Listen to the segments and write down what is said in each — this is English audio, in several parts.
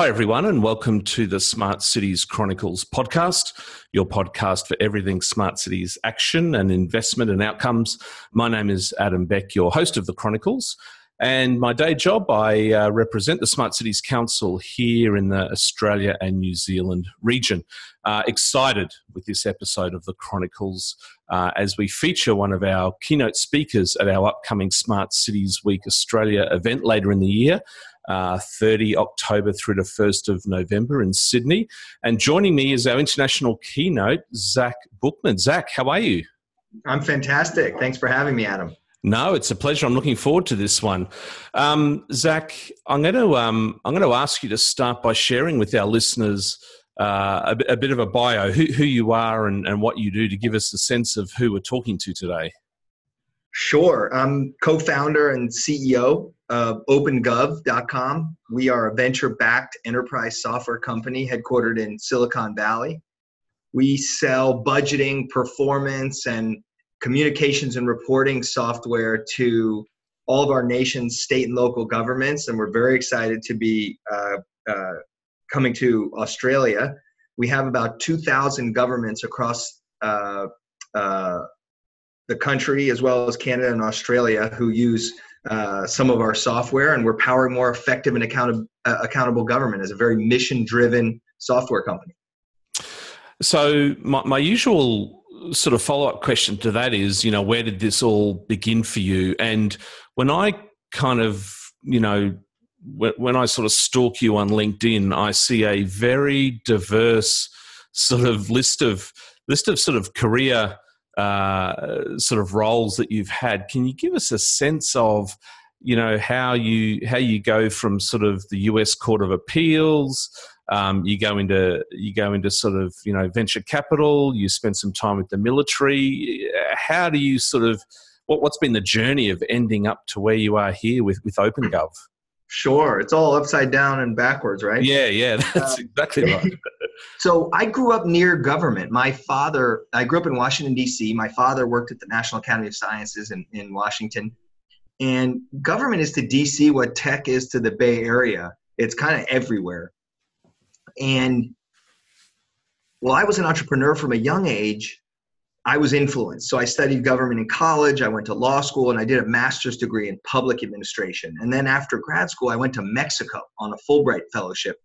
Hi, everyone, and welcome to the Smart Cities Chronicles podcast, your podcast for everything smart cities action and investment and outcomes. My name is Adam Beck, your host of the Chronicles. And my day job, I uh, represent the Smart Cities Council here in the Australia and New Zealand region. Uh, excited with this episode of the Chronicles uh, as we feature one of our keynote speakers at our upcoming Smart Cities Week Australia event later in the year. Uh, 30 October through to 1st of November in Sydney. And joining me is our international keynote, Zach Bookman. Zach, how are you? I'm fantastic. Thanks for having me, Adam. No, it's a pleasure. I'm looking forward to this one. Um, Zach, I'm going to um, I'm going to ask you to start by sharing with our listeners uh, a, a, bit of a bio, who, who you are and, and what you do, to give us a sense of who we're talking to today. Sure. I'm co-founder and CEO of OpenGov.com. We are a venture-backed enterprise software company headquartered in Silicon Valley. We sell budgeting, performance, and communications and reporting software to all of our nation's state and local governments, and we're very excited to be uh, uh, coming to Australia. We have about 2,000 governments across uh, uh, the country, as well as Canada and Australia, who use uh, some of our software, and we're powering more effective and account- uh, accountable government as a very mission-driven software company. So, my, my usual sort of follow up question to that is, you know, where did this all begin for you? And when I kind of, you know, when I sort of stalk you on LinkedIn, I see a very diverse sort of list of list of sort of career uh, sort of roles that you've had. Can you give us a sense of, you know, how you how you go from sort of the U.S. Court of Appeals um, you go into you go into sort of you know venture capital. You spend some time with the military. How do you sort of what, what's been the journey of ending up to where you are here with with OpenGov? Sure, it's all upside down and backwards, right? Yeah, yeah, that's uh, exactly right. so I grew up near government. My father, I grew up in Washington D.C. My father worked at the National Academy of Sciences in, in Washington, and government is to D.C. what tech is to the Bay Area. It's kind of everywhere. And while I was an entrepreneur from a young age, I was influenced. So I studied government in college, I went to law school, and I did a master's degree in public administration. And then after grad school, I went to Mexico on a Fulbright fellowship.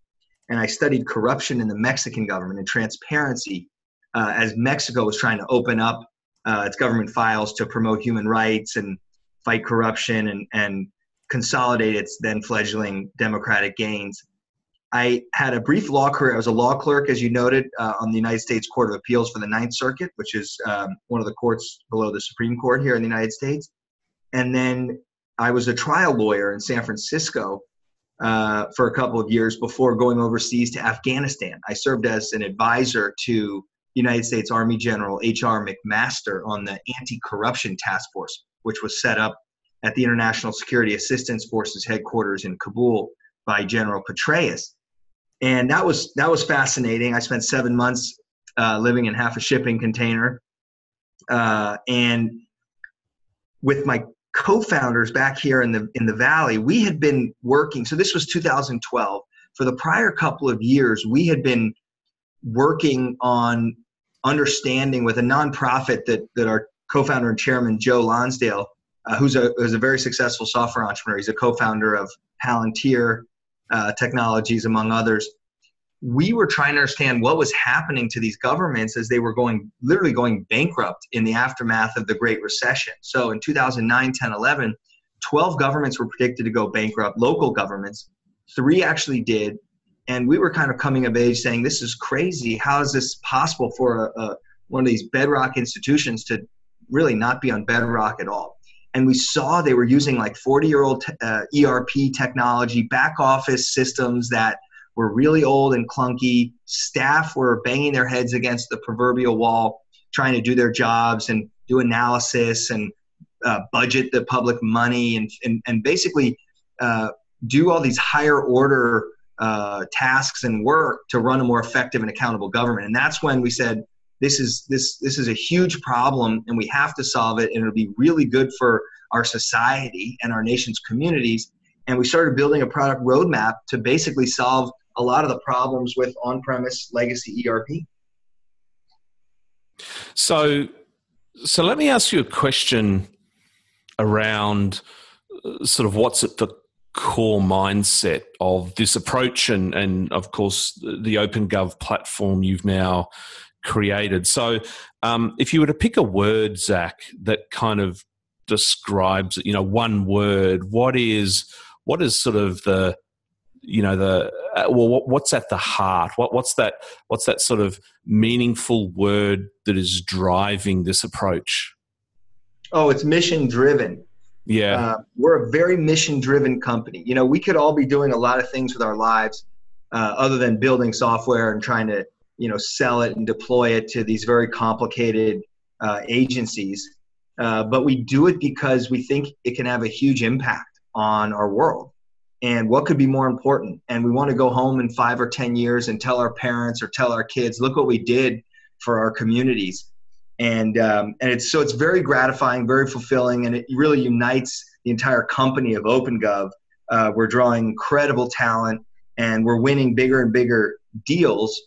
And I studied corruption in the Mexican government and transparency uh, as Mexico was trying to open up uh, its government files to promote human rights and fight corruption and, and consolidate its then fledgling democratic gains. I had a brief law career. I was a law clerk, as you noted, uh, on the United States Court of Appeals for the Ninth Circuit, which is um, one of the courts below the Supreme Court here in the United States. And then I was a trial lawyer in San Francisco uh, for a couple of years before going overseas to Afghanistan. I served as an advisor to United States Army General H.R. McMaster on the Anti Corruption Task Force, which was set up at the International Security Assistance Forces headquarters in Kabul by General Petraeus. And that was that was fascinating. I spent seven months uh, living in half a shipping container, uh, and with my co-founders back here in the in the valley, we had been working. So this was 2012. For the prior couple of years, we had been working on understanding with a nonprofit that that our co-founder and chairman Joe Lonsdale, uh, who's a who's a very successful software entrepreneur. He's a co-founder of Palantir uh, technologies, among others. We were trying to understand what was happening to these governments as they were going, literally going bankrupt in the aftermath of the Great Recession. So in 2009, 10, 11, 12 governments were predicted to go bankrupt, local governments. Three actually did. And we were kind of coming of age saying, this is crazy. How is this possible for a, a, one of these bedrock institutions to really not be on bedrock at all? And we saw they were using like 40 year old uh, ERP technology, back office systems that were really old and clunky. Staff were banging their heads against the proverbial wall, trying to do their jobs and do analysis and uh, budget the public money and, and, and basically uh, do all these higher order uh, tasks and work to run a more effective and accountable government. And that's when we said, this is this this is a huge problem and we have to solve it and it'll be really good for our society and our nation's communities and we started building a product roadmap to basically solve a lot of the problems with on-premise legacy ERP. So, so let me ask you a question around uh, sort of what's at the core mindset of this approach and, and of course the OpenGov platform you've now created. So um, if you were to pick a word, Zach, that kind of describes, you know, one word, what is what is sort of the you know the uh, well what's at the heart? What what's that what's that sort of meaningful word that is driving this approach? Oh it's mission driven. Yeah. Uh, we're a very mission driven company. You know we could all be doing a lot of things with our lives uh, other than building software and trying to you know sell it and deploy it to these very complicated uh, agencies. Uh, but we do it because we think it can have a huge impact on our world and what could be more important. And we want to go home in five or ten years and tell our parents or tell our kids look what we did for our communities. And um, and it's so it's very gratifying very fulfilling and it really unites the entire company of opengov. Uh, we're drawing incredible talent and we're winning bigger and bigger deals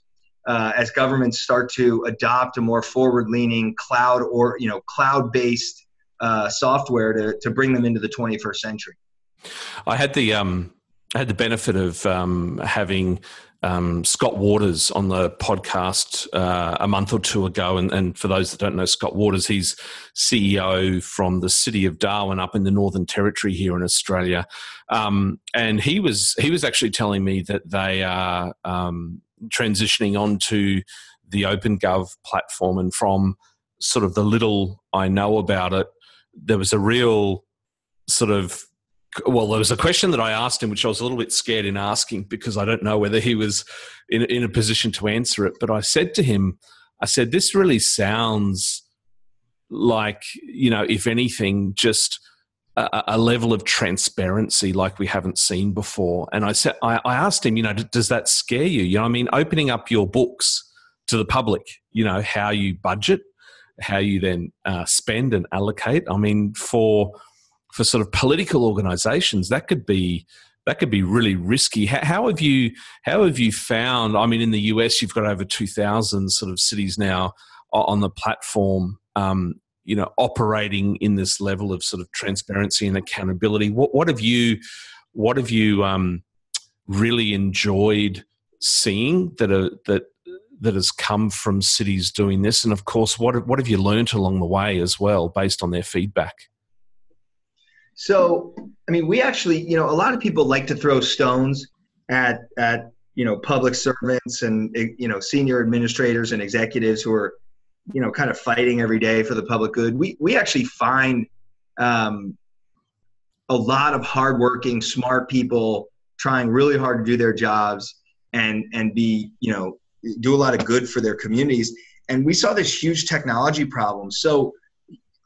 uh, as governments start to adopt a more forward-leaning cloud or you know cloud-based uh, software to, to bring them into the 21st century I had the um, I had the benefit of um, having um, Scott Waters on the podcast uh, a month or two ago. And, and, for those that don't know Scott Waters, he's CEO from the city of Darwin up in the Northern Territory here in Australia. Um, and he was he was actually telling me that they are um, transitioning onto the OpenGov platform, and from sort of the little I know about it, there was a real sort of well, there was a question that I asked him, which I was a little bit scared in asking because I don't know whether he was in, in a position to answer it. But I said to him, I said, this really sounds like, you know, if anything, just a, a level of transparency like we haven't seen before. And I said, I, I asked him, you know, does that scare you? You know, I mean, opening up your books to the public, you know, how you budget, how you then uh, spend and allocate. I mean, for for sort of political organisations, that could be that could be really risky. How, how, have you how have you found? I mean, in the US, you've got over two thousand sort of cities now on the platform. Um, you know, operating in this level of sort of transparency and accountability. What, what have you what have you um, really enjoyed seeing that are, that that has come from cities doing this? And of course, what what have you learned along the way as well, based on their feedback? So, I mean, we actually, you know, a lot of people like to throw stones at at you know public servants and you know senior administrators and executives who are you know kind of fighting every day for the public good. We we actually find um, a lot of hardworking, smart people trying really hard to do their jobs and and be you know do a lot of good for their communities. And we saw this huge technology problem. So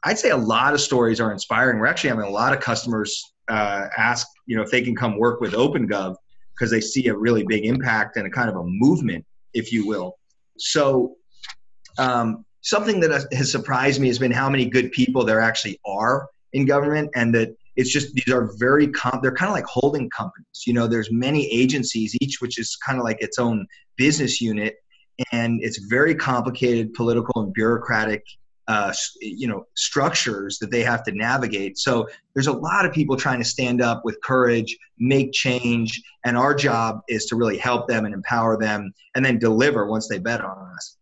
I'd say a lot of stories are inspiring. We're actually having a lot of customers uh, ask, you know, if they can come work with OpenGov because they see a really big impact and a kind of a movement, if you will. So, um, something that has surprised me has been how many good people there actually are in government, and that it's just these are very comp. They're kind of like holding companies. You know, there's many agencies, each which is kind of like its own business unit, and it's very complicated political and bureaucratic uh, you know structures that they have to navigate so there's a lot of people trying to stand up with courage make change and our job is to really help them and empower them and then deliver once they bet on us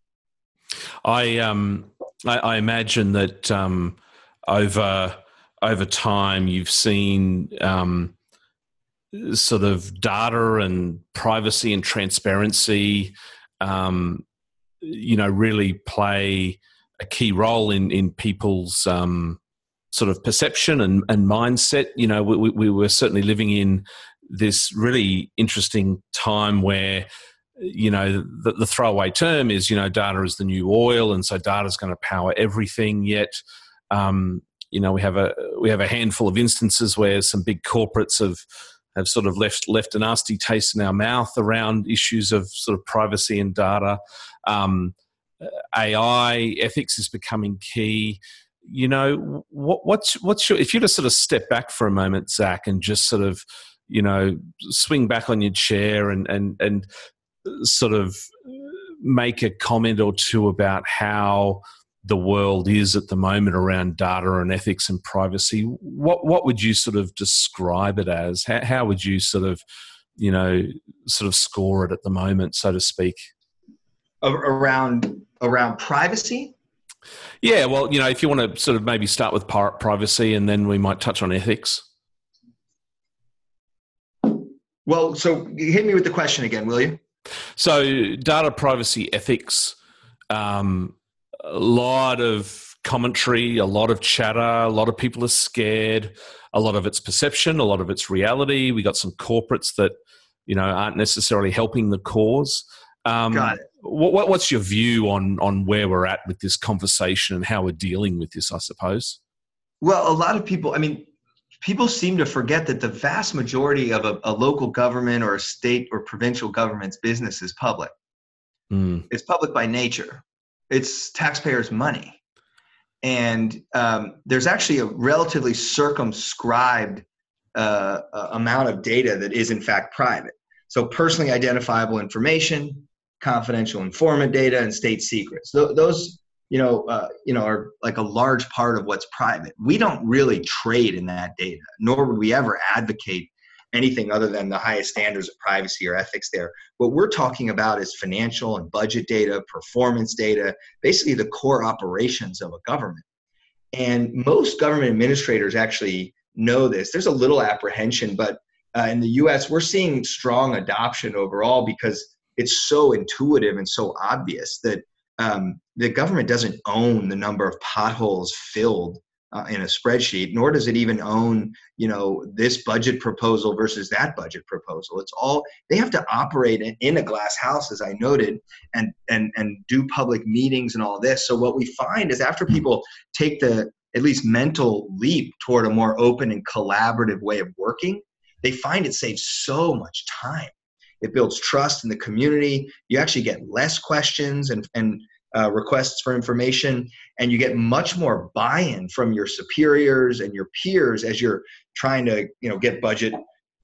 i um i, I imagine that um over over time you've seen um sort of data and privacy and transparency um you know really play a key role in in people's um, sort of perception and, and mindset. You know, we, we were certainly living in this really interesting time where you know the, the, throwaway term is you know data is the new oil and so data is going to power everything yet um, you know we have a we have a handful of instances where some big corporates have have sort of left left a nasty taste in our mouth around issues of sort of privacy and data um, AI ethics is becoming key. You know, what, what's what's your if you just sort of step back for a moment, Zach, and just sort of you know, swing back on your chair and and and sort of make a comment or two about how the world is at the moment around data and ethics and privacy, what what would you sort of describe it as? How, how would you sort of, you know, sort of score it at the moment, so to speak? Around around privacy. Yeah, well, you know, if you want to sort of maybe start with privacy, and then we might touch on ethics. Well, so hit me with the question again, will you? So, data privacy ethics. Um, a lot of commentary, a lot of chatter, a lot of people are scared. A lot of it's perception, a lot of it's reality. We got some corporates that you know aren't necessarily helping the cause. Um, got it. What, what's your view on on where we're at with this conversation and how we're dealing with this? I suppose. Well, a lot of people. I mean, people seem to forget that the vast majority of a, a local government or a state or provincial government's business is public. Mm. It's public by nature it's taxpayers' money. And um, there's actually a relatively circumscribed uh, amount of data that is in fact private. So personally identifiable information, confidential informant data, and state secrets. Th- those, you know, uh, you know, are like a large part of what's private. We don't really trade in that data, nor would we ever advocate anything other than the highest standards of privacy or ethics there. What we're talking about is financial and budget data, performance data, basically the core operations of a government. And most government administrators actually know this. There's a little apprehension, but uh, in the US, we're seeing strong adoption overall because it's so intuitive and so obvious that um, the government doesn't own the number of potholes filled uh, in a spreadsheet nor does it even own you know this budget proposal versus that budget proposal. It's all they have to operate in, in a glass house as i noted and and and do public meetings and all this. So what we find is after people take the at least mental leap toward a more open and collaborative way of working they find it saves so much time. It builds trust in the community. You actually get less questions and and uh, requests for information, and you get much more buy-in from your superiors and your peers as you're trying to, you know, get budget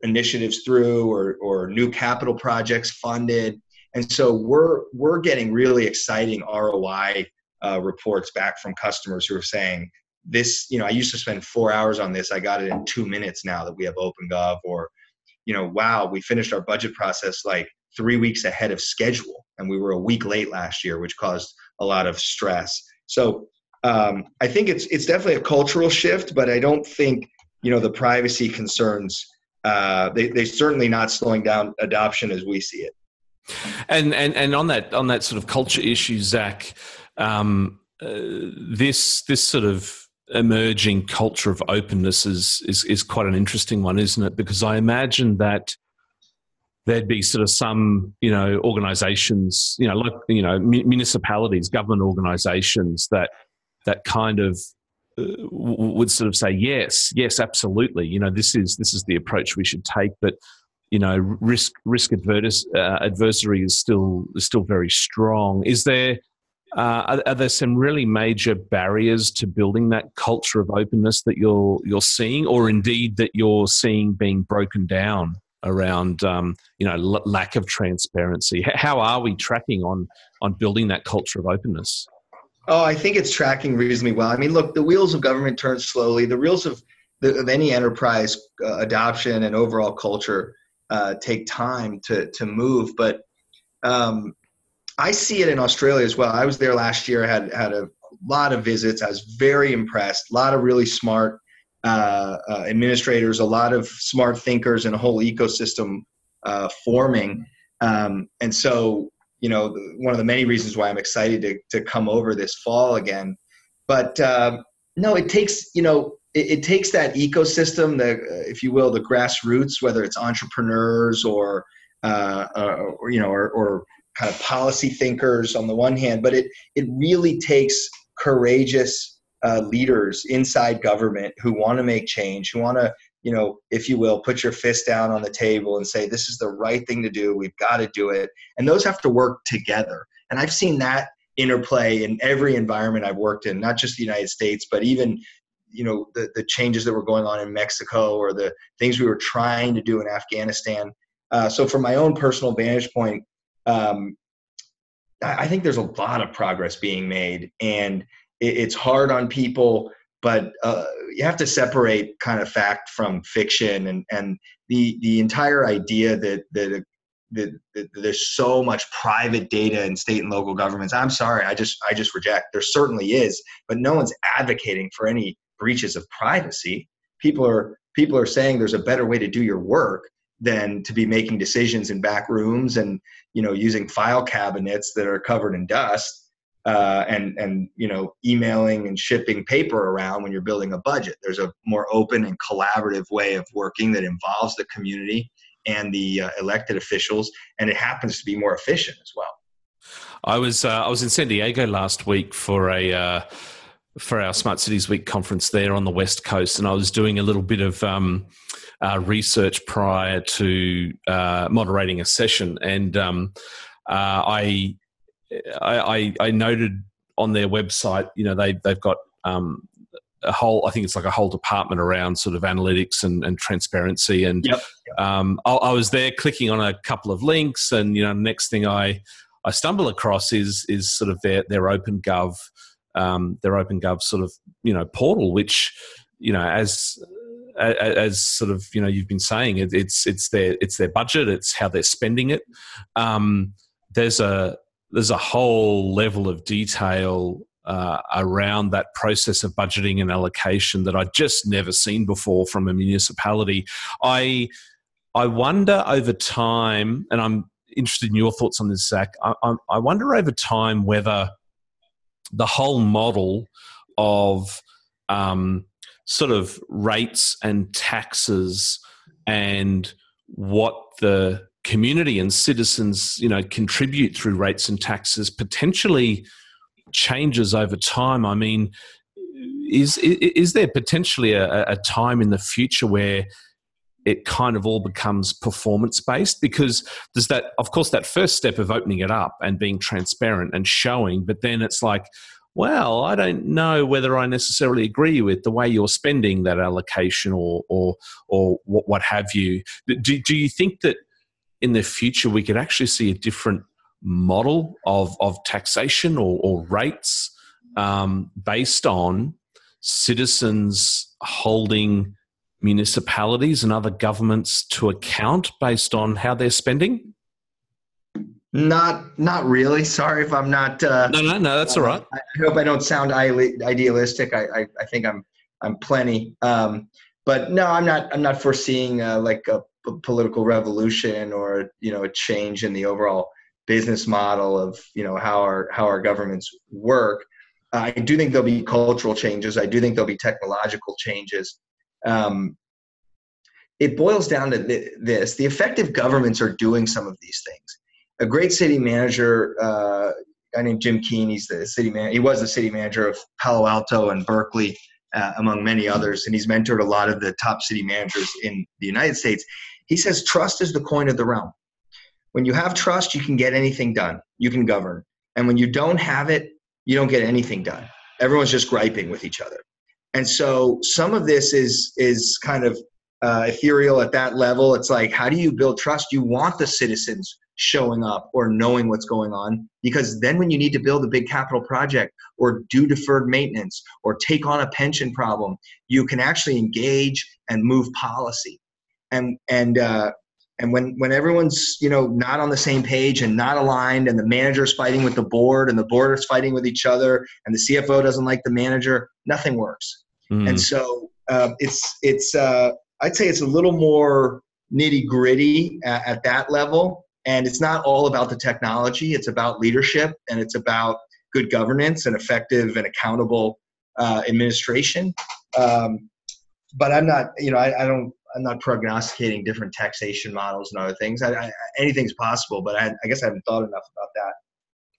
initiatives through or or new capital projects funded. And so we're we're getting really exciting ROI uh, reports back from customers who are saying this. You know, I used to spend four hours on this. I got it in two minutes now that we have OpenGov. Or, you know, wow, we finished our budget process like three weeks ahead of schedule, and we were a week late last year, which caused a lot of stress. So um, I think it's it's definitely a cultural shift, but I don't think you know the privacy concerns. Uh, they they certainly not slowing down adoption as we see it. And and and on that on that sort of culture issue, Zach, um, uh, this this sort of emerging culture of openness is, is is quite an interesting one, isn't it? Because I imagine that there'd be sort of some you know organizations you know like you know municipalities government organizations that that kind of uh, would sort of say yes yes absolutely you know this is this is the approach we should take but you know risk risk adverse, uh, adversary is still is still very strong. Is there uh, are, are, there some really major barriers to building that culture of openness that you're you're seeing or indeed that you're seeing being broken down around um, you know l- lack of transparency. How are we tracking on on building that culture of openness? Oh, I think it's tracking reasonably well. I mean, look, the wheels of government turn slowly. The wheels of the, of any enterprise uh, adoption and overall culture uh, take time to to move. But um, I see it in Australia as well. I was there last year. I had had a lot of visits. I was very impressed. A lot of really smart uh, uh, administrators, a lot of smart thinkers, and a whole ecosystem uh, forming. Um, and so, you know, one of the many reasons why I'm excited to, to come over this fall again. But uh, no, it takes, you know, it, it takes that ecosystem, the, if you will, the grassroots, whether it's entrepreneurs or, uh, or you know, or, or kind of policy thinkers on the one hand, but it, it really takes courageous uh, leaders inside government who want to make change, who want to, you know, if you will, put your fist down on the table and say, this is the right thing to do. We've got to do it. And those have to work together. And I've seen that interplay in every environment I've worked in, not just the United States, but even you know the, the changes that were going on in mexico or the things we were trying to do in afghanistan uh, so from my own personal vantage point um, I, I think there's a lot of progress being made and it, it's hard on people but uh, you have to separate kind of fact from fiction and and the the entire idea that that that, that, there's so much private data in state and local governments. I'm sorry, I just I just reject. There certainly is, but no one's advocating for any breaches of privacy. People are people are saying there's a better way to do your work than to be making decisions in back rooms and you know using file cabinets that are covered in dust uh, and and you know emailing and shipping paper around when you're building a budget. There's a more open and collaborative way of working that involves the community and the uh, elected officials, and it happens to be more efficient as well. I was uh, I was in San Diego last week for a uh, for our Smart Cities Week conference there on the West Coast, and I was doing a little bit of um, uh, research prior to uh, moderating a session, and um, uh, I I, I, noted on their website, you know, they they've got um, a whole. I think it's like a whole department around sort of analytics and, and transparency. And yep. um, I, I, was there clicking on a couple of links, and you know, next thing I I stumble across is is sort of their their Open Gov um, their Open Gov sort of you know portal, which you know as as sort of you know you've been saying it, it's it's their it's their budget, it's how they're spending it. Um, there's a there's a whole level of detail uh, around that process of budgeting and allocation that I'd just never seen before from a municipality. I I wonder over time, and I'm interested in your thoughts on this, Zach. I, I, wonder over time whether the whole model of um, sort of rates and taxes and what the community and citizens, you know, contribute through rates and taxes potentially changes over time. I mean, is is there potentially a, a time in the future where it kind of all becomes performance based because there's that of course that first step of opening it up and being transparent and showing but then it's like well i don't know whether i necessarily agree with the way you're spending that allocation or or or what, what have you do, do you think that in the future we could actually see a different model of, of taxation or, or rates um, based on citizens holding municipalities and other governments to account based on how they're spending? Not, not really. Sorry if I'm not. Uh, no, no, no. That's all right. I hope I don't sound idealistic. I, I, I think I'm, I'm plenty. Um, but no, I'm not. I'm not foreseeing uh, like a political revolution or you know a change in the overall business model of you know how our how our governments work. I do think there'll be cultural changes. I do think there'll be technological changes. Um, it boils down to th- this: the effective governments are doing some of these things. A great city manager, uh, guy named Jim Keene, he's the city man. He was the city manager of Palo Alto and Berkeley, uh, among many others, and he's mentored a lot of the top city managers in the United States. He says trust is the coin of the realm. When you have trust, you can get anything done. You can govern. And when you don't have it, you don't get anything done. Everyone's just griping with each other. And so some of this is is kind of uh, ethereal at that level. It's like, how do you build trust? You want the citizens showing up or knowing what's going on because then when you need to build a big capital project or do deferred maintenance or take on a pension problem, you can actually engage and move policy and and uh, and when when everyone's you know not on the same page and not aligned and the manager's fighting with the board and the board is fighting with each other and the cfo doesn't like the manager nothing works. Mm. and so uh, it's it's uh, i'd say it's a little more nitty gritty at, at, that level. And it's not all about the technology. It's about leadership and it's about good governance and effective and accountable uh, administration. Um, but i'm not you know I, I don't I'm not prognosticating different taxation models and other things. I, I, anything's possible, but I, I, guess I haven't thought enough about that.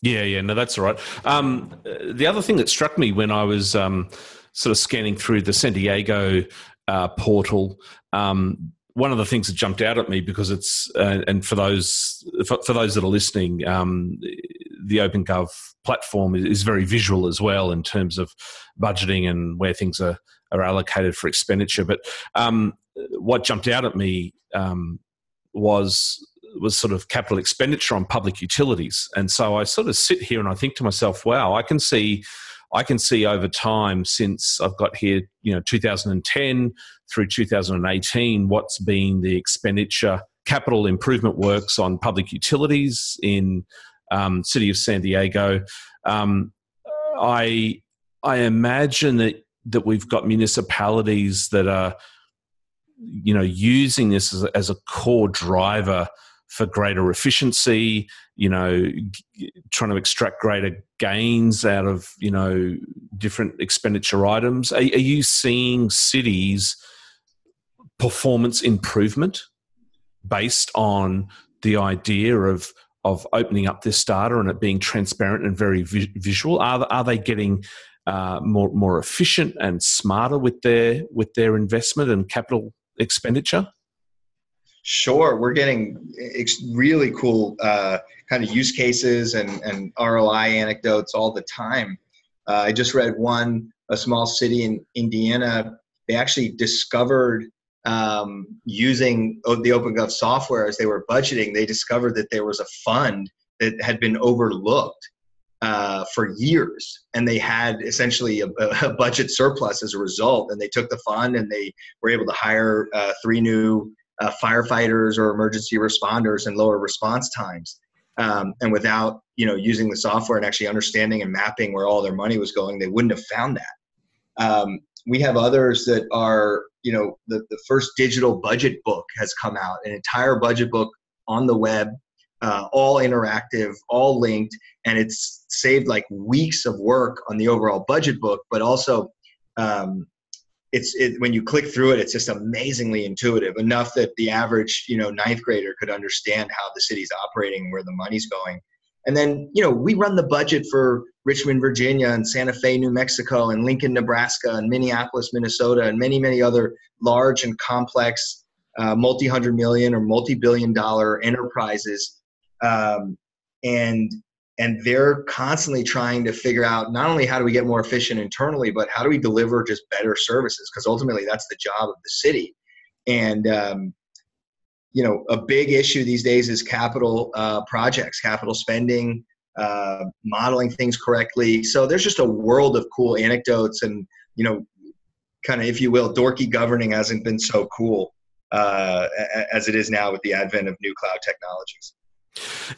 Yeah, yeah, no, that's all right. Um, the other thing that struck me when I was um, sort of scanning through the San Diego uh, portal, um, one of the things that jumped out at me because it's uh, and for those for, for, those that are listening, um, the OpenGov platform is, is very visual as well in terms of budgeting and where things are are allocated for expenditure. But um, what jumped out at me um, was was sort of capital expenditure on public utilities, and so I sort of sit here and I think to myself, wow, I can see. I can see over time since I've got here, you know, 2010 through 2018, what's been the expenditure, capital improvement works on public utilities in um, city of San Diego. Um, I I imagine that that we've got municipalities that are you know using this as a, as a core driver for greater efficiency you know trying to extract greater gains out of you know different expenditure items are, are you seeing cities performance improvement based on the idea of of opening up this data and it being transparent and very vi- visual? Are, are they getting uh, more more efficient and smarter with their with their investment and capital expenditure? Sure, we're getting really cool uh, kind of use cases and, and ROI anecdotes all the time. Uh, I just read one, a small city in Indiana. They actually discovered um, using the OpenGov software as they were budgeting, they discovered that there was a fund that had been overlooked uh, for years, and they had essentially a, a, budget surplus as a result. And they took the fund and they were able to hire uh, three new uh, firefighters or emergency responders and lower response times. Um, and without you know using the software and actually understanding and mapping where all their money was going, they wouldn't have found that. Um, we have others that are you know the, the first digital budget book has come out an entire budget book on the web uh, all interactive all linked and it's saved like weeks of work on the overall budget book but also um, it's it, when you click through it it's just amazingly intuitive enough that the average you know ninth grader could understand how the city's operating where the money's going and then, you know, we run the budget for Richmond, Virginia, and Santa Fe, New Mexico, and Lincoln, Nebraska, and Minneapolis, Minnesota, and many, many other large and complex uh, multi hundred million or multi billion dollar enterprises. Um, and and they're constantly trying to figure out not only how do we get more efficient internally, but how do we deliver just better services? Because ultimately, that's the job of the city. And um, you know, a big issue these days is capital uh, projects, capital spending, uh, modeling things correctly. So there's just a world of cool anecdotes, and you know, kind of, if you will, dorky governing hasn't been so cool uh, as it is now with the advent of new cloud technologies.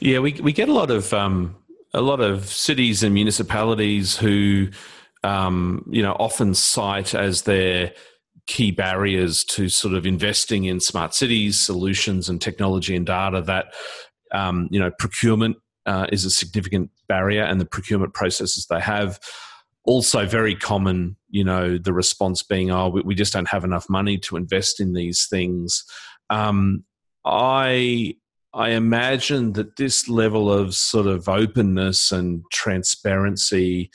Yeah, we we get a lot of um, a lot of cities and municipalities who, um, you know, often cite as their key barriers to sort of investing in smart cities solutions and technology and data that um, you know procurement uh, is a significant barrier and the procurement processes they have. Also very common you know the response being oh we, we just don't have enough money to invest in these things. Um, i i imagine that this level of sort of openness and transparency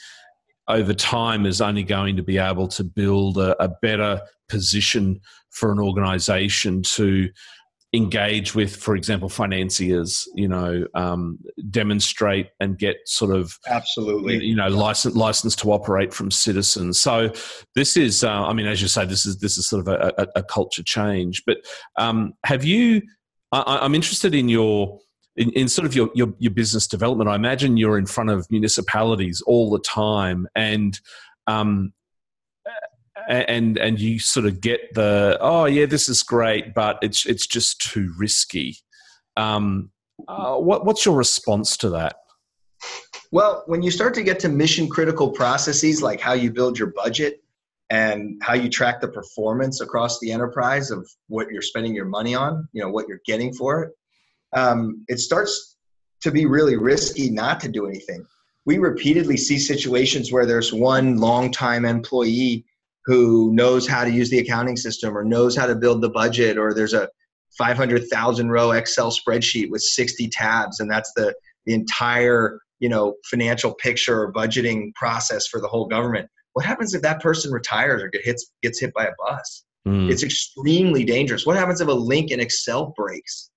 over time is only going to be able to build a, a better position for an organization to engage with, for example, financiers, you know, um, demonstrate and get sort of absolutely, you know, license license to operate from citizens. So this is, uh, I mean, as you say, this is this is sort of a, a, a culture change. But um, have you? I, I'm interested in your in, in sort of your, your, your business development, I imagine you're in front of municipalities all the time, and um, and and you sort of get the oh yeah, this is great, but it's it's just too risky. Um, uh, what what's your response to that? Well, when you start to get to mission critical processes like how you build your budget and how you track the performance across the enterprise of what you're spending your money on, you know, what you're getting for it, um, it starts to be really risky not to do anything. We repeatedly see situations where there's one longtime employee who knows how to use the accounting system or knows how to build the budget, or there's a 500,000 row Excel spreadsheet with 60 tabs, and that's the, the entire you know financial picture or budgeting process for the whole government. What happens if that person retires or get hits, gets hit by a bus? Mm. It's extremely dangerous. What happens if a link in Excel breaks?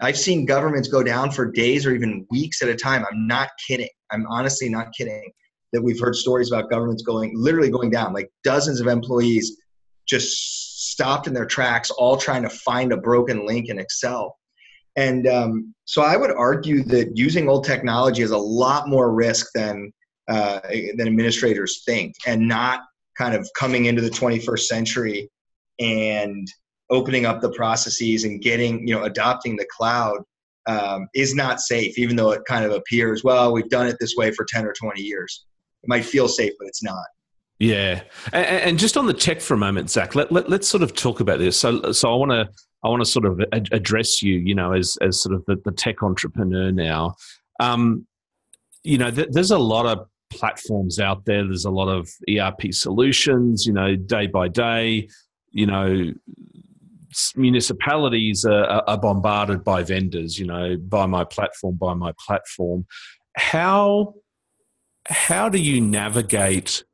I've seen governments go down for days or even weeks at a time. I'm not kidding. I'm honestly not kidding. that we've heard stories about governments going literally going down, like dozens of employees just stopped in their tracks, all trying to find a broken link in Excel. And um, so I would argue that using old technology is a lot more risk than uh, than administrators think, and not kind of coming into the 21st century and opening up the processes and getting you know adopting the cloud um, is not safe, even though it kind of appears well we've done it this way for 10 or 20 years. It might feel safe, but it's not. Yeah, and, and, just on the tech for a moment, Zach, let, let, us sort of talk about this. So, so I want to I want to sort of address you, you know, as as sort of the, the tech entrepreneur now. Um, you know, th- there's a lot of platforms out there. There's a lot of ERP solutions. You know, day by day, you know, municipalities are, are bombarded buy vendors. You know, buy my platform, by my platform. How how do you navigate?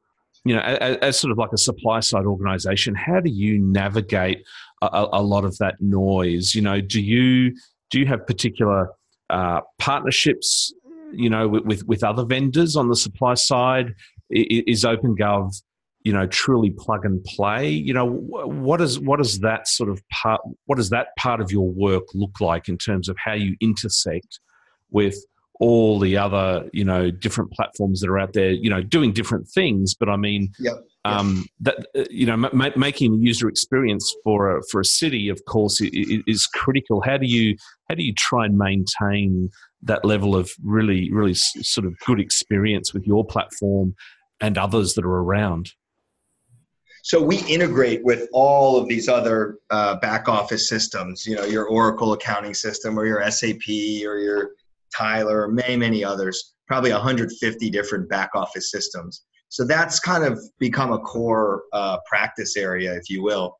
you know, as, as, sort of like a supply side organization, how do you navigate a, a, lot of that noise? You know, do you do you have particular uh, partnerships? You know, with, with other vendors on the supply side, is OpenGov you know truly plug and play? You know what is what is that sort of part what does that part of your work look like in terms of how you intersect with all the other you know different platforms that are out there you know doing different things? But i mean yep. um, that uh, you know ma- making the user experience for a, for a city of course is, is critical. How do you how do you try and maintain that level of really really sort of good experience with your platform and others that are around so we integrate with all of these other uh, back office systems you know your oracle accounting system or your sap or your Tyler, or many, many others, probably 150 different back office systems. So that's kind of become a core uh, practice area, if you will.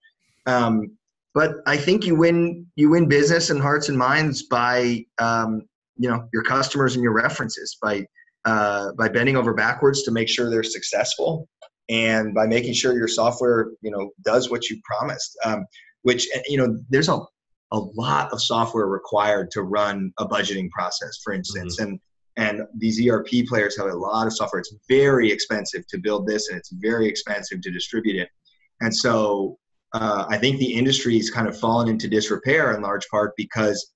Um, but I think you win you win business and hearts and minds by um, you know your customers and your references by uh, by bending over backwards to make sure they're successful and by making sure your software you know does what you promised. Um, which you know there's a a lot of software required to run a budgeting process, for instance. Mm-hmm. And and these ERP players have a lot of software. It's very expensive to build this, and it's very expensive to distribute it. And so uh, I think the industry's kind of fallen into disrepair in large part because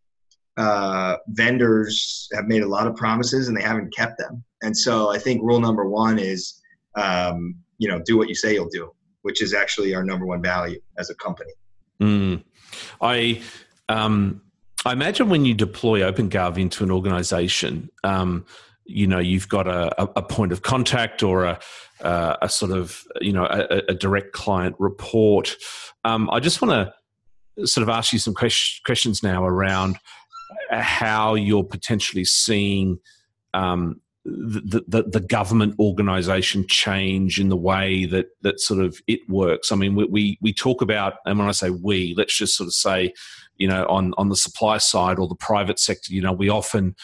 uh, vendors have made a lot of promises and they haven't kept them. And so I think rule number one is, um, you know, do what you say you'll do, which is actually our number one value as a company. Mm. I um, I imagine when you deploy OpenGov into an organization, um, you know, you've got a, a, point of contact or a, a sort of, you know, a, a direct client report. Um, I just want to sort of ask you some questions now around how you're potentially seeing um, the, the, the government organization change in the way that that sort of it works. I mean, we, we, we talk about, and when I say we, let's just sort of say, you know, on on the supply side or the private sector, you know, we often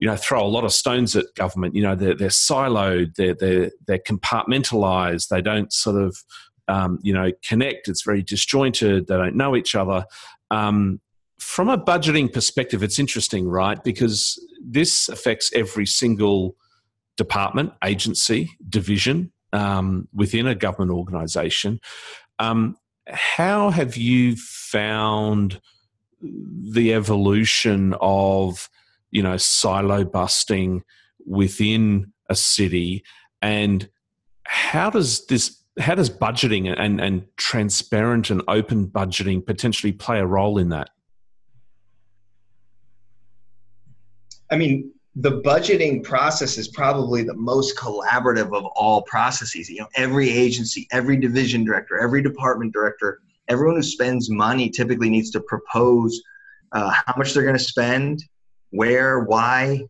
you know throw a lot of stones at government. You know, they're they're siloed, they're they're they're compartmentalized. They don't sort of um, you know connect. It's very disjointed. They don't know each other. Um, from a budgeting perspective, it's interesting, right? Because this affects every single department, agency, division um, within a government organization. Um, how have you found the evolution of, you know, silo busting within a city, and how does this how does budgeting and, and transparent and open budgeting potentially play a role in that? I mean, the budgeting process is probably the most collaborative of all processes. You know, every agency, every division director, every department director, everyone who spends money typically needs to propose uh, how much they're going to spend, where, why,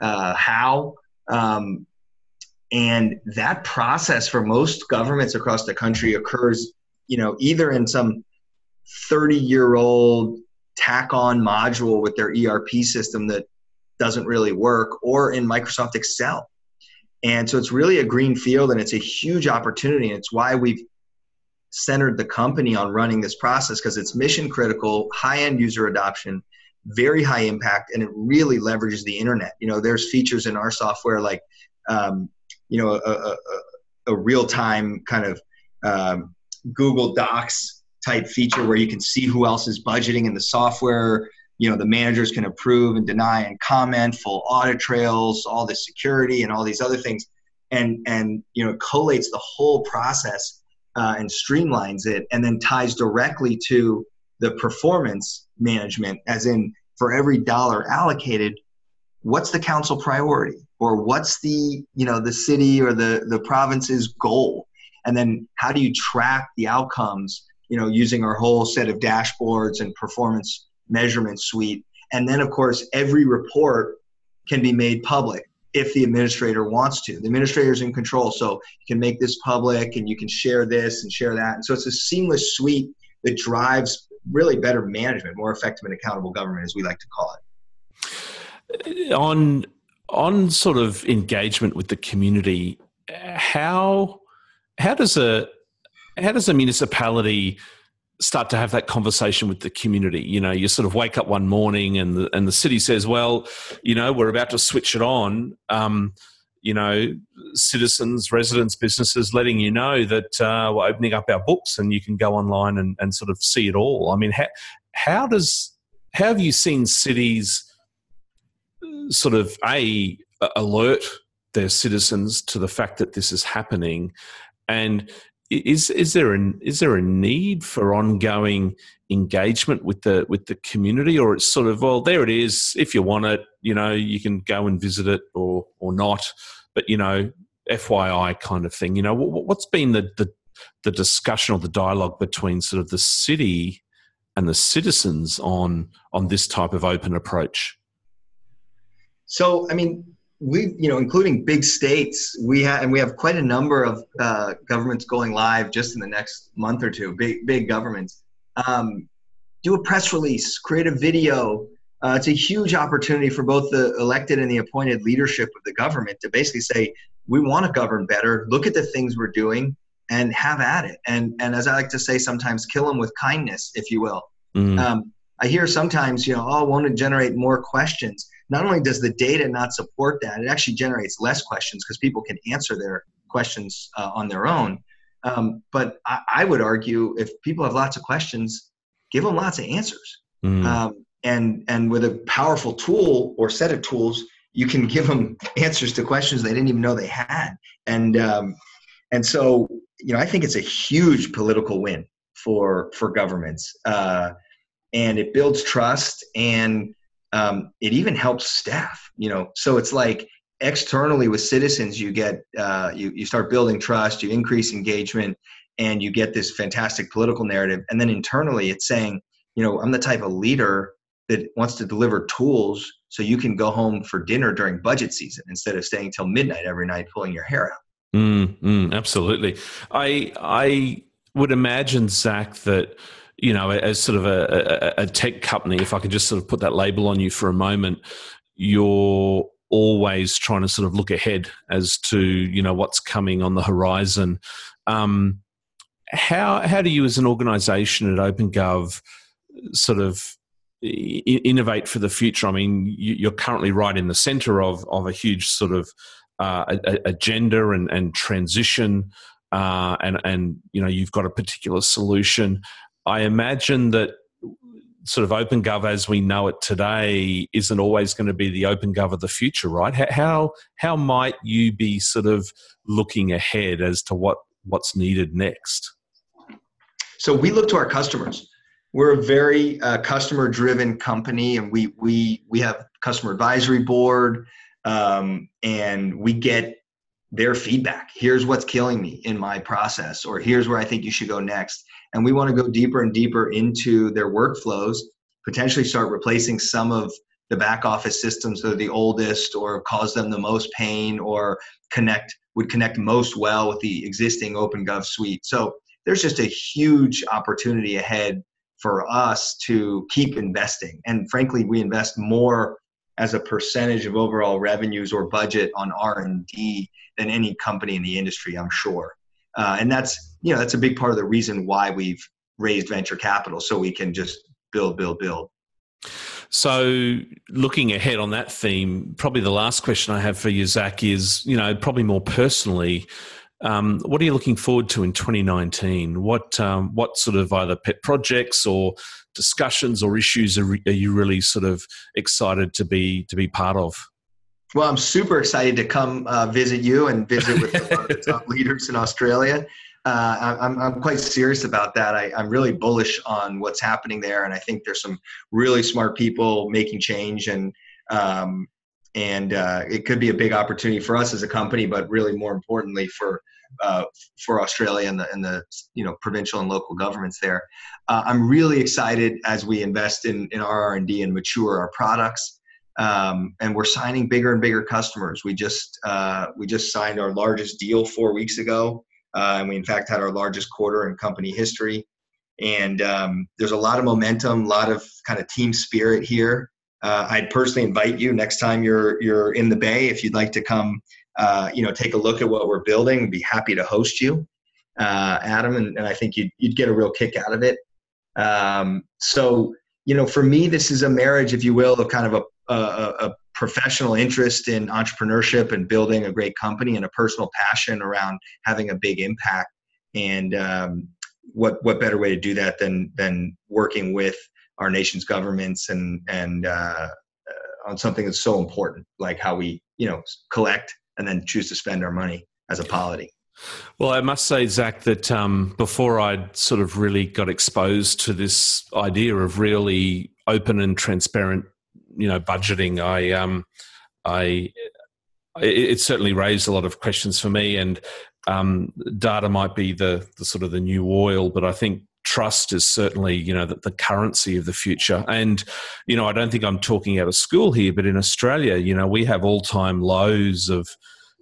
uh, how. Um, and that process for most governments across the country occurs, you know, either in some 30 year old tack on module with their ERP system that doesn't really work or in Microsoft Excel. And so it's really a green field and it's a huge opportunity. And it's why we've centered the company on running this process because it's mission critical, high end user adoption, very high impact, and it really leverages the internet. You know, there's features in our software like um, you know, a, a, a real time kind of um, Google Docs type feature where you can see who else is budgeting in the software. You know, the managers can approve and deny and comment, full audit trails, all this security and all these other things, and and you know, collates the whole process uh, and streamlines it, and then ties directly to the performance management, as in for every dollar allocated, what's the council priority? Or what's the you know the city or the the province's goal? And then how do you track the outcomes you know using our whole set of dashboards and performance measurement suite. And then of course every report can be made public if the administrator wants to. The administrator is in control so you can make this public and you can share this and share that. And so it's a seamless suite that drives really better management more effective and accountable government as we like to call it. On on sort of engagement with the community how how does a how does a municipality start to have that conversation with the community. You know you sort of wake up one morning and the, and the city says well you know we're about to switch it on. Um, you know citizens residents businesses letting you know that uh, we're opening up our books and you can go online and, and sort of see it all. I mean how, how does how have you seen cities sort of a alert their citizens to the fact that this is happening? And is is there an is there a need for ongoing engagement with the with the community or it's sort of well there it is if you want it you know you can go and visit it or or not but you know FYI kind of thing you know what's been the the, the discussion or the dialogue between sort of the city and the citizens on on this type of open approach? So i mean we, you know, including big states, we have, and we have quite a number of uh, governments going live just in the next month or two. Big, big governments. Um, do a press release, create a video. Uh, it's a huge opportunity for both the elected and the appointed leadership of the government to basically say, we want to govern better. Look at the things we're doing and have at it. And and as I like to say, sometimes kill them with kindness, if you will. Mm. Um, I hear sometimes, you know, oh, I want to generate more questions not only does the data not support that, it actually generates less questions because people can answer their questions uh, on their own. Um, but I, I, would argue if people have lots of questions, give them lots of answers. Mm. Um, and and with a powerful tool or set of tools, you can give them answers to questions they didn't even know they had. And um, and so you know, I think it's a huge political win for for governments, uh, and it builds trust and um, it even helps staff you know? So it's like externally with citizens you get uh, you, you start building trust you increase engagement and you get this fantastic political narrative. And then internally it's saying you know i'm the type of leader that wants to deliver tools so you can go home for dinner during budget season instead of staying till midnight every night pulling your hair out. Mm, mm, absolutely. I i would imagine zach that you know, as sort of a, a, a, tech company, if I could just sort of put that label on you for a moment, you're always trying to sort of look ahead as to you know what's coming on the horizon. Um, how how do you, as an organisation at OpenGov, sort of innovate for the future? I mean, you're currently right in the centre of of a huge sort of uh, agenda and, and transition. Uh, and and you know you've got a particular solution. I imagine that sort of OpenGov as we know it today isn't always going to be the OpenGov of the future, right? How how might you be sort of looking ahead as to what what's needed next? So we look to our customers. We're a very uh, customer driven company, and we we we have customer advisory board, um, and we get their feedback. Here's what's killing me in my process, or here's where I think you should go next and we want to go deeper and deeper into their workflows potentially start replacing some of the back office systems that are the oldest or cause them the most pain or connect would connect most well with the existing OpenGov suite. So there's just a huge opportunity ahead for us to keep investing. And frankly, we invest more as a percentage of overall revenues or budget on R&D than any company in the industry, I'm sure. Uh, and that's you know that's a big part of the reason why we've raised venture capital so we can just build build build So, looking ahead on that theme, probably the last question I have for you, Zach, is you know probably more personally. Um, what are you looking forward to in 2019? What um, what sort of either pet projects or discussions or issues are, are you really sort of excited to be to be part of? Well, I'm super excited to come uh, visit you and visit with the top leaders in Australia. Uh, I'm, I'm quite serious about that. I, am really bullish on what's happening there, and I think there's some really smart people making change, and um, and uh, it could be a big opportunity for us as a company, but really more importantly for uh, for Australia and the, and the you know provincial and local governments there. Uh, I'm really excited as we invest in in our R&D and mature our products. Um, and we're signing bigger and bigger customers. We just uh, we just signed our largest deal four weeks ago, uh, and we in fact had our largest quarter in company history. And um, there's a lot of momentum, a lot of kind of team spirit here. Uh, I'd personally invite you next time you're you're in the Bay if you'd like to come uh, you know, take a look at what we're building. We'd be happy to host you, uh, Adam, and, and, I think you'd, you'd get a real kick out of it. Um, so, you know, for me, this is a marriage, if you will, of kind of a, a, a professional interest in entrepreneurship and building a great company and a personal passion around having a big impact. And um, what what better way to do that than than working with our nation's governments and and uh, on something that's so important, like how we you know collect and then choose to spend our money as a polity. Well, I must say, Zach, that um, before I'd sort of really got exposed to this idea of really open and transparent, you know, budgeting, I, um, I, it, it certainly raised a lot of questions for me. And um, data might be the, the sort of the new oil, but I think trust is certainly you know the, the, currency of the future and you know i don't think i'm talking out of school here but in australia you know we have all-time lows of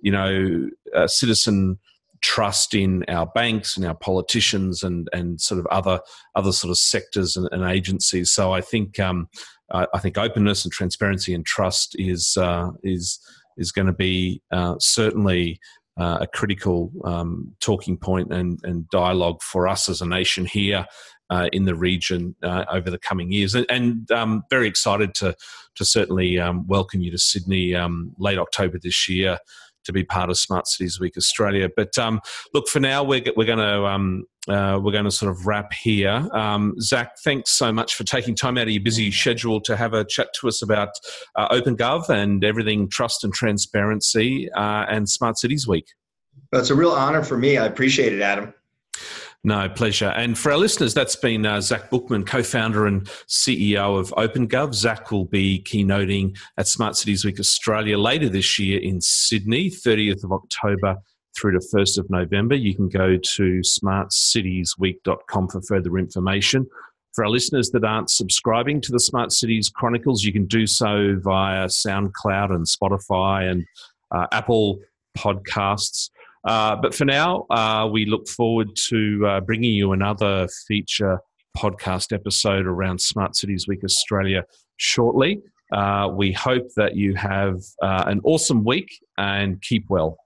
you know uh, citizen trust in our banks and our politicians and and sort of other other sort of sectors and, and agencies so i think um, I, I think openness and transparency and trust is uh, is is going to be uh, certainly uh, a critical um, talking point and, and dialogue for us as a nation here uh, in the region uh, over the coming years. And, and um, very excited to to certainly um, welcome you to Sydney um, late October this year to be part of Smart Cities Week Australia. But um, look, for now, we're, we're going to um, uh, we're going to sort of wrap here. Um, Zach, thanks so much for taking time out of your busy schedule to have a chat to us about uh, OpenGov and everything trust and transparency uh, and Smart Cities Week. Well, it's a real honor for me. I appreciate it, Adam. No, pleasure. And for our listeners, that's been uh, Zach Bookman, co founder and CEO of OpenGov. Zach will be keynoting at Smart Cities Week Australia later this year in Sydney, 30th of October through to 1st of November. You can go to smartcitiesweek.com for further information. For our listeners that aren't subscribing to the Smart Cities Chronicles, you can do so via SoundCloud and Spotify and uh, Apple podcasts. Uh, but for now, uh, we look forward to uh, bringing you another feature podcast episode around Smart Cities Week Australia shortly. Uh, we hope that you have uh, an awesome week and keep well.